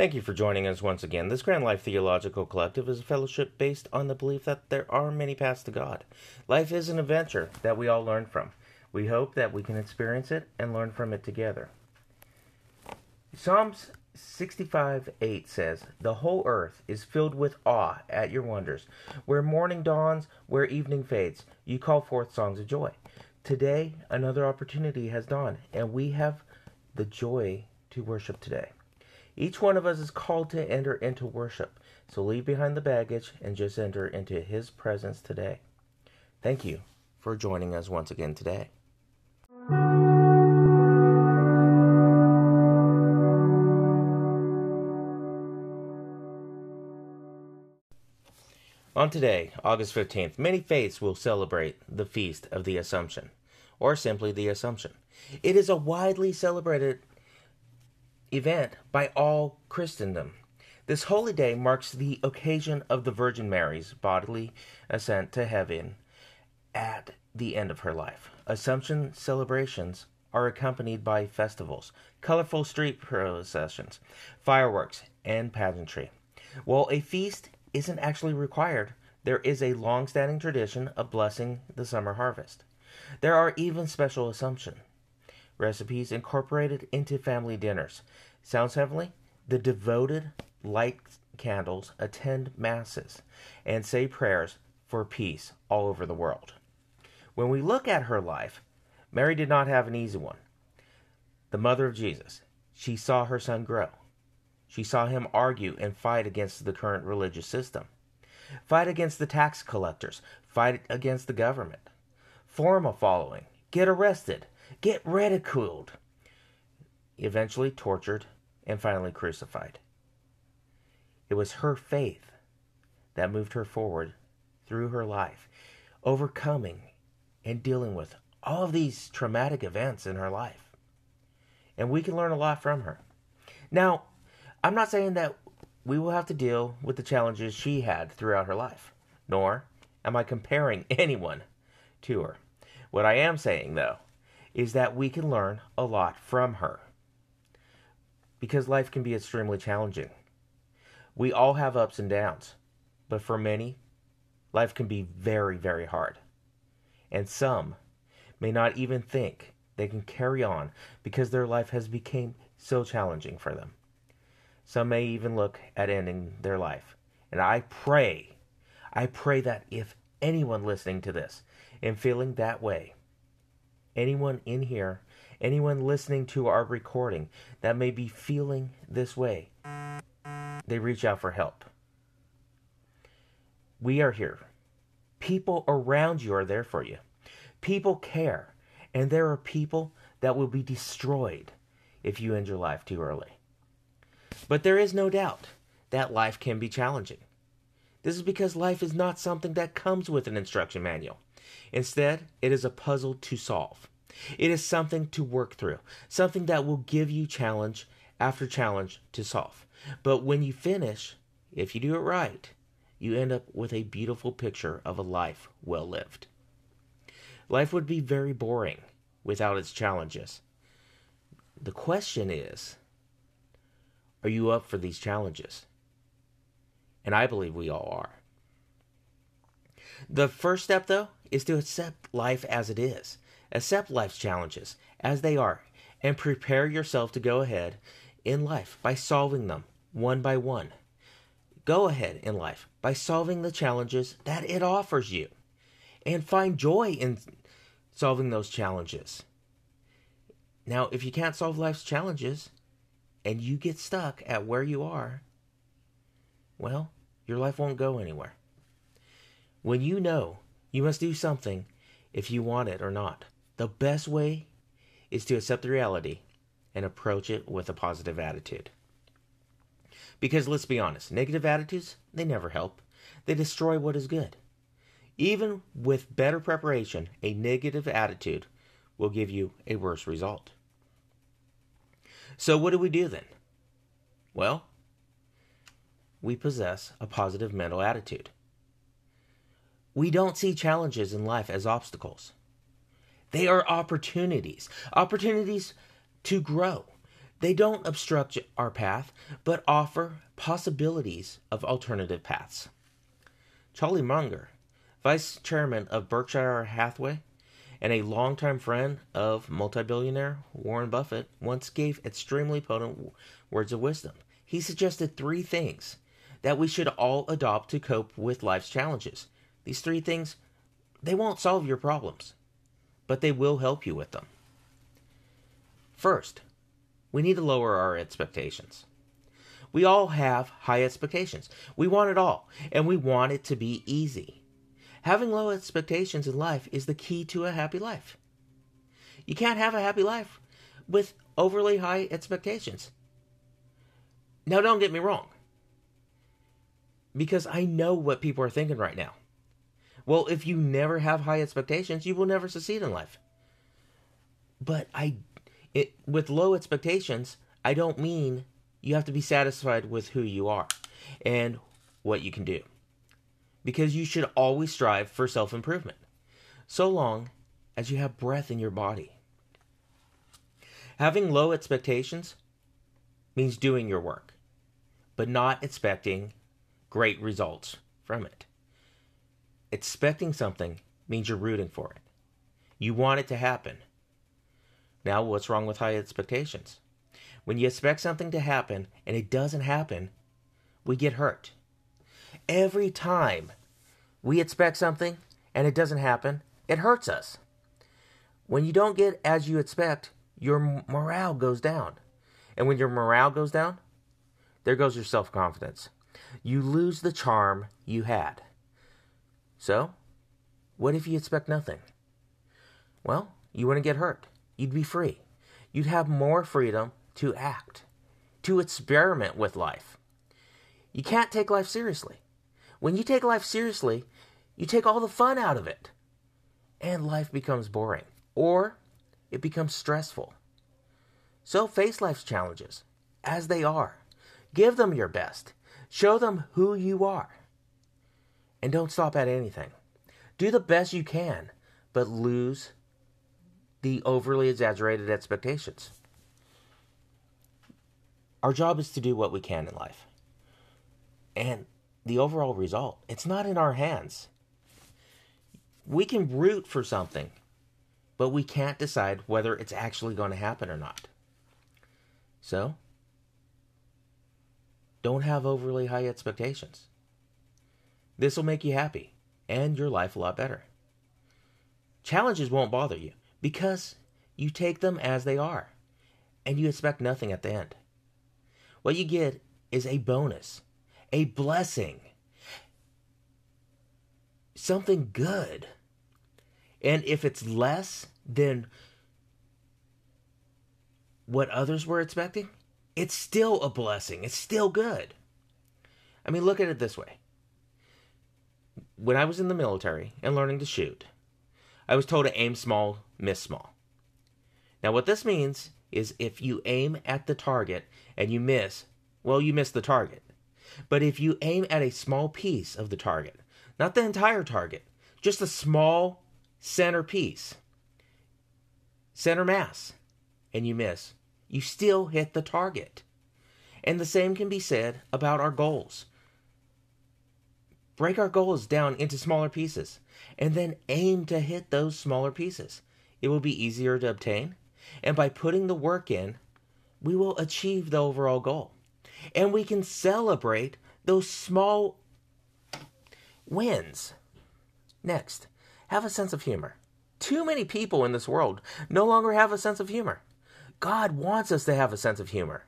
Thank you for joining us once again. This Grand Life Theological Collective is a fellowship based on the belief that there are many paths to God. Life is an adventure that we all learn from. We hope that we can experience it and learn from it together. Psalms 65 8 says, The whole earth is filled with awe at your wonders. Where morning dawns, where evening fades, you call forth songs of joy. Today, another opportunity has dawned, and we have the joy to worship today. Each one of us is called to enter into worship, so leave behind the baggage and just enter into His presence today. Thank you for joining us once again today. On today, August 15th, many faiths will celebrate the Feast of the Assumption, or simply the Assumption. It is a widely celebrated event by all Christendom. This holy day marks the occasion of the Virgin Mary's bodily ascent to heaven at the end of her life. Assumption celebrations are accompanied by festivals, colorful street processions, fireworks, and pageantry. While a feast isn't actually required, there is a long standing tradition of blessing the summer harvest. There are even special Assumption recipes incorporated into family dinners. Sounds heavenly? The devoted light candles, attend masses, and say prayers for peace all over the world. When we look at her life, Mary did not have an easy one. The mother of Jesus, she saw her son grow. She saw him argue and fight against the current religious system, fight against the tax collectors, fight against the government, form a following, get arrested, get ridiculed, eventually tortured, and finally crucified. It was her faith that moved her forward through her life, overcoming and dealing with all of these traumatic events in her life. And we can learn a lot from her. Now, I'm not saying that we will have to deal with the challenges she had throughout her life, nor am I comparing anyone to her. What I am saying, though, is that we can learn a lot from her. Because life can be extremely challenging. We all have ups and downs, but for many, life can be very, very hard. And some may not even think they can carry on because their life has become so challenging for them. Some may even look at ending their life. And I pray, I pray that if anyone listening to this and feeling that way, anyone in here, anyone listening to our recording that may be feeling this way, they reach out for help. We are here. People around you are there for you. People care. And there are people that will be destroyed if you end your life too early. But there is no doubt that life can be challenging. This is because life is not something that comes with an instruction manual. Instead, it is a puzzle to solve. It is something to work through, something that will give you challenge after challenge to solve. But when you finish, if you do it right, you end up with a beautiful picture of a life well lived. Life would be very boring without its challenges. The question is are you up for these challenges? And I believe we all are. The first step, though, is to accept life as it is. Accept life's challenges as they are and prepare yourself to go ahead in life by solving them one by one. Go ahead in life by solving the challenges that it offers you and find joy in solving those challenges. Now, if you can't solve life's challenges, and you get stuck at where you are, well, your life won't go anywhere. When you know you must do something if you want it or not, the best way is to accept the reality and approach it with a positive attitude. Because let's be honest, negative attitudes, they never help. They destroy what is good. Even with better preparation, a negative attitude will give you a worse result. So, what do we do then? Well, we possess a positive mental attitude. We don't see challenges in life as obstacles, they are opportunities, opportunities to grow, They don't obstruct our path, but offer possibilities of alternative paths. Charlie Munger, vice chairman of Berkshire Hathaway and a longtime friend of multi-billionaire Warren Buffett, once gave extremely potent words of wisdom. He suggested three things that we should all adopt to cope with life's challenges. These three things, they won't solve your problems, but they will help you with them. First, we need to lower our expectations. We all have high expectations. We want it all, and we want it to be easy. Having low expectations in life is the key to a happy life. You can't have a happy life with overly high expectations. Now, don't get me wrong, because I know what people are thinking right now. Well, if you never have high expectations, you will never succeed in life. But I, it, with low expectations, I don't mean you have to be satisfied with who you are and what you can do because you should always strive for self improvement, so long as you have breath in your body. Having low expectations means doing your work, but not expecting great results from it. Expecting something means you're rooting for it. You want it to happen. Now, what's wrong with high expectations? When you expect something to happen and it doesn't happen, we get hurt. Every time we expect something and it doesn't happen, it hurts us. When you don't get as you expect, your morale goes down. And when your morale goes down, there goes your self confidence. You lose the charm you had. So, what if you expect nothing? Well, you wouldn't get hurt. You'd be free. You'd have more freedom to act, to experiment with life. You can't take life seriously. When you take life seriously, you take all the fun out of it. And life becomes boring. Or it becomes stressful. So face life's challenges as they are. Give them your best. Show them who you are. And don't stop at anything. Do the best you can, but lose the overly exaggerated expectations. Our job is to do what we can in life. And the overall result. It's not in our hands. We can root for something, but we can't decide whether it's actually going to happen or not. So, don't have overly high expectations. This will make you happy and your life a lot better. Challenges won't bother you because you take them as they are and you expect nothing at the end. What you get is a bonus a blessing, something good. And if it's less than what others were expecting, it's still a blessing. It's still good. I mean, look at it this way. When I was in the military and learning to shoot, I was told to aim small, miss small. Now, what this means is if you aim at the target and you miss, well, you miss the target. But if you aim at a small piece of the target, not the entire target, just a small center piece, center mass, and you miss, you still hit the target. And the same can be said about our goals. Break our goals down into smaller pieces and then aim to hit those smaller pieces. It will be easier to obtain, and by putting the work in, we will achieve the overall goal and we can celebrate those small wins. Next, have a sense of humor. Too many people in this world no longer have a sense of humor. God wants us to have a sense of humor.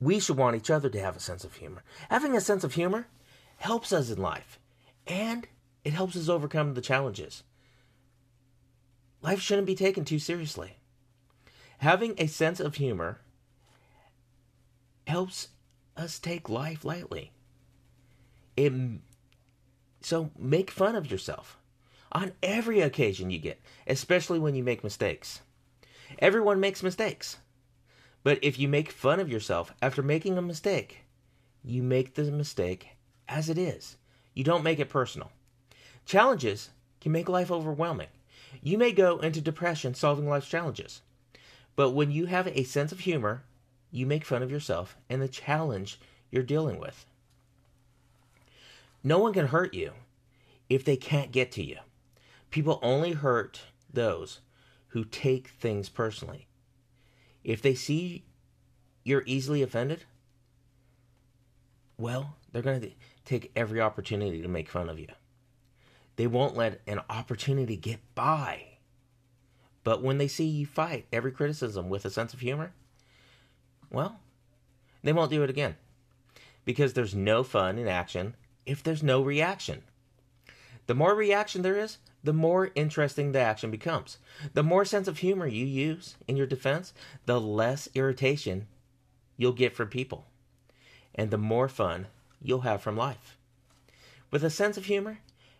We should want each other to have a sense of humor. Having a sense of humor helps us in life, and it helps us overcome the challenges. Life shouldn't be taken too seriously. Having a sense of humor helps us take life lightly. It, so make fun of yourself on every occasion you get, especially when you make mistakes. Everyone makes mistakes. But if you make fun of yourself after making a mistake, you make the mistake as it is. You don't make it personal. Challenges can make life overwhelming. You may go into depression solving life's challenges. But when you have a sense of humor, you make fun of yourself and the challenge you're dealing with. No one can hurt you if they can't get to you. People only hurt those who take things personally. If they see you're easily offended, well, they're going to take every opportunity to make fun of you. They won't let an opportunity get by. But when they see you fight every criticism with a sense of humor, well, they won't do it again. Because there's no fun in action if there's no reaction. The more reaction there is, the more interesting the action becomes. The more sense of humor you use in your defense, the less irritation you'll get from people, and the more fun you'll have from life. With a sense of humor,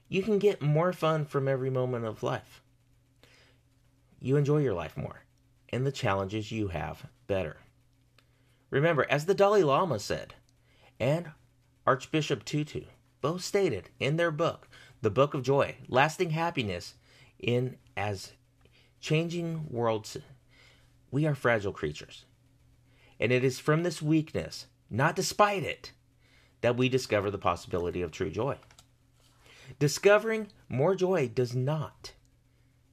you can get more fun from every moment of life. You enjoy your life more, and the challenges you have better. Remember, as the Dalai Lama said, and Archbishop Tutu both stated in their book, The Book of Joy, Lasting Happiness in as changing worlds, we are fragile creatures. And it is from this weakness, not despite it, that we discover the possibility of true joy. Discovering more joy does not,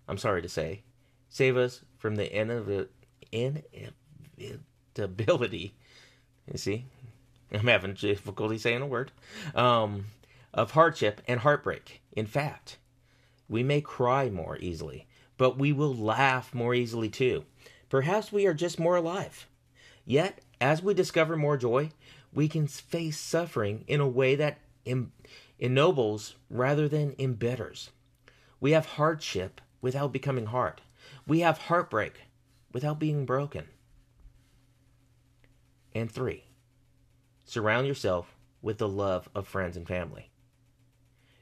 I'm sorry to say, save us from the inevitability. You see, I'm having difficulty saying a word. Um, of hardship and heartbreak. In fact, we may cry more easily, but we will laugh more easily too. Perhaps we are just more alive. Yet, as we discover more joy, we can face suffering in a way that ennobles rather than embitters. We have hardship without becoming hard. We have heartbreak without being broken. And three, surround yourself with the love of friends and family.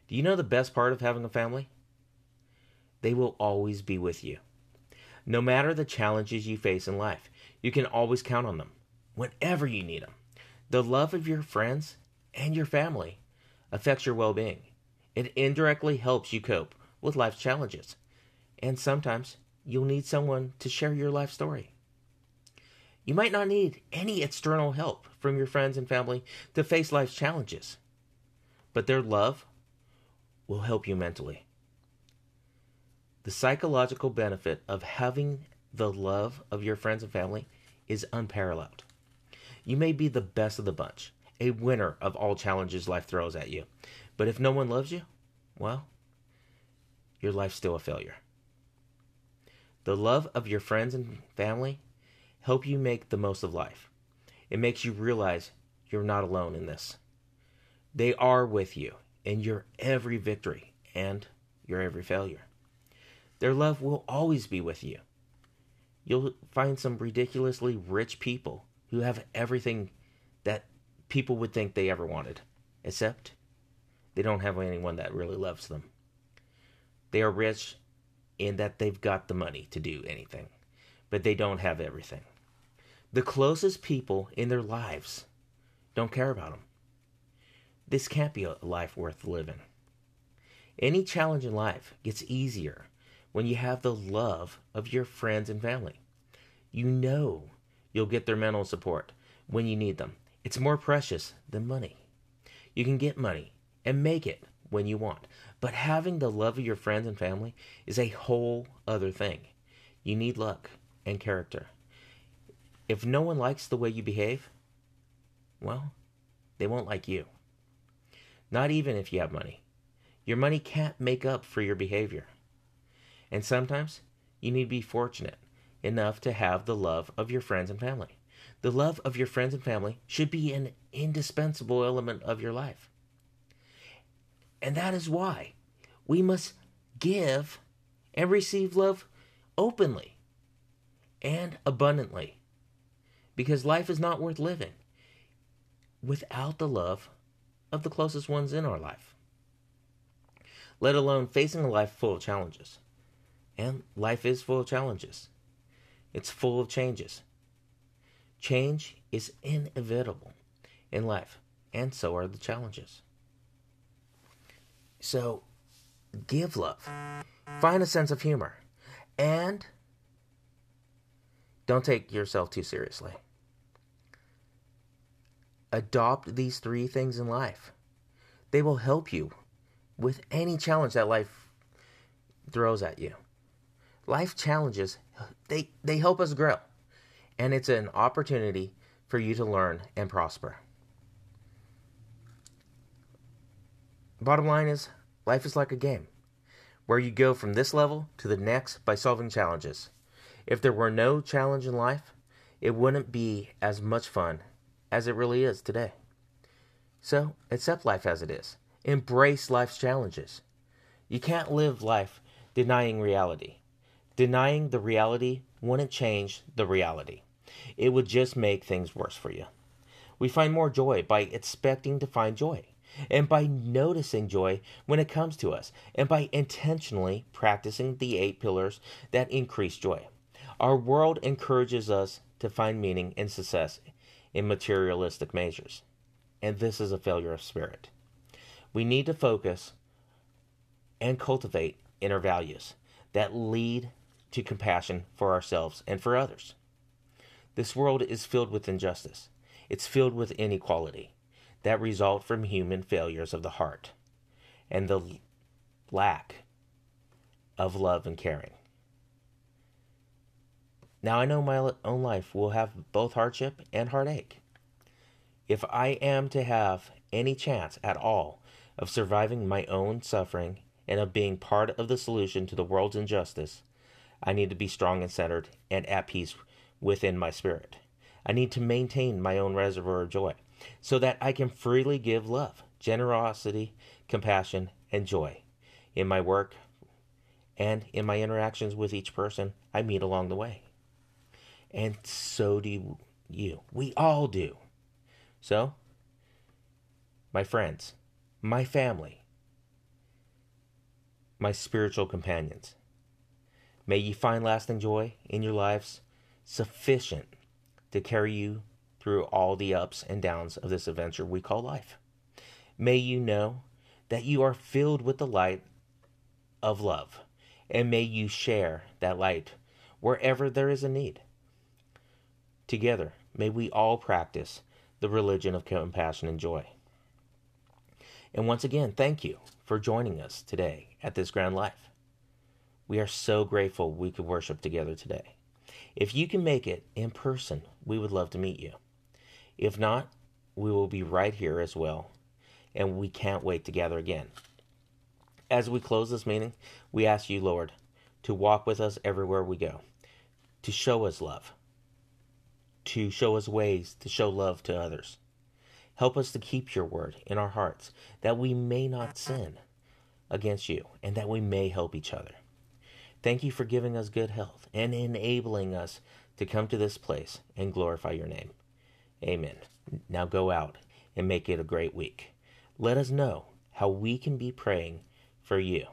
Do you know the best part of having a family? They will always be with you. No matter the challenges you face in life, you can always count on them whenever you need them. The love of your friends and your family affects your well being. It indirectly helps you cope with life's challenges. And sometimes you'll need someone to share your life story. You might not need any external help from your friends and family to face life's challenges, but their love will help you mentally. The psychological benefit of having the love of your friends and family is unparalleled. You may be the best of the bunch, a winner of all challenges life throws at you, but if no one loves you, well, your life's still a failure. The love of your friends and family help you make the most of life. It makes you realize you're not alone in this. They are with you in your every victory and your every failure. Their love will always be with you. You'll find some ridiculously rich people who have everything that people would think they ever wanted, except they don't have anyone that really loves them. They are rich in that they've got the money to do anything, but they don't have everything. The closest people in their lives don't care about them. This can't be a life worth living. Any challenge in life gets easier when you have the love of your friends and family. You know you'll get their mental support when you need them. It's more precious than money. You can get money and make it when you want, but having the love of your friends and family is a whole other thing. You need luck and character. If no one likes the way you behave, well, they won't like you. Not even if you have money. Your money can't make up for your behavior. And sometimes you need to be fortunate enough to have the love of your friends and family. The love of your friends and family should be an indispensable element of your life. And that is why we must give and receive love openly and abundantly. Because life is not worth living without the love of the closest ones in our life, let alone facing a life full of challenges. And life is full of challenges, it's full of changes. Change is inevitable in life, and so are the challenges. So, give love, find a sense of humor, and Don't take yourself too seriously. Adopt these three things in life. They will help you with any challenge that life throws at you. Life challenges, they, they help us grow. And it's an opportunity for you to learn and prosper. Bottom line is, life is like a game where you go from this level to the next by solving challenges. If there were no challenge in life, it wouldn't be as much fun as it really is today. So, accept life as it is. Embrace life's challenges. You can't live life denying reality. Denying the reality wouldn't change the reality, it would just make things worse for you. We find more joy by expecting to find joy, and by noticing joy when it comes to us, and by intentionally practicing the eight pillars that increase joy. Our world encourages us to find meaning and success in materialistic measures, and this is a failure of spirit. We need to focus and cultivate inner values that lead to compassion for ourselves and for others. This world is filled with injustice. It's filled with inequality that result from human failures of the heart and the lack of love and caring. Now I know my own life will have both hardship and heartache. If I am to have any chance at all of surviving my own suffering and of being part of the solution to the world's injustice, I need to be strong and centered and at peace within my spirit. I need to maintain my own reservoir of joy so that I can freely give love, generosity, compassion, and joy in my work and in my interactions with each person I meet along the way. And so do you. We all do. So, my friends, my family, my spiritual companions. May you find lasting joy in your lives sufficient to carry you through all the ups and downs of this adventure we call life. May you know that you are filled with the light of love, and may you share that light wherever there is a need. Together, may we all practice the religion of compassion and joy. And once again, thank you for joining us today at this Grand Life. We are so grateful we could worship together today. If you can make it in person, we would love to meet you. If not, we will be right here as well, and we can't wait to gather again. As we close this meeting, we ask you, Lord, to walk with us everywhere we go, to show us love, to show us ways to show love to others. Help us to keep your word in our hearts, that we may not sin against you, and that we may help each other. Thank you for giving us good health and enabling us to come to this place and glorify your name. Amen. Now go out and make it a great week. Let us know how we can be praying for you.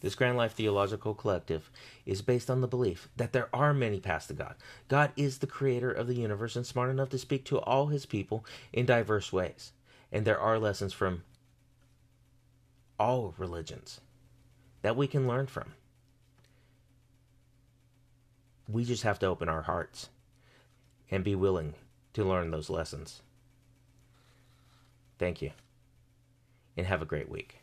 This Grand Life Theological Collective is based on the belief that there are many paths to God. God is the creator of the universe and smart enough to speak to all his people in diverse ways. And there are lessons from all religions that we can learn from. We just have to open our hearts and be willing to learn those lessons. Thank you, and have a great week.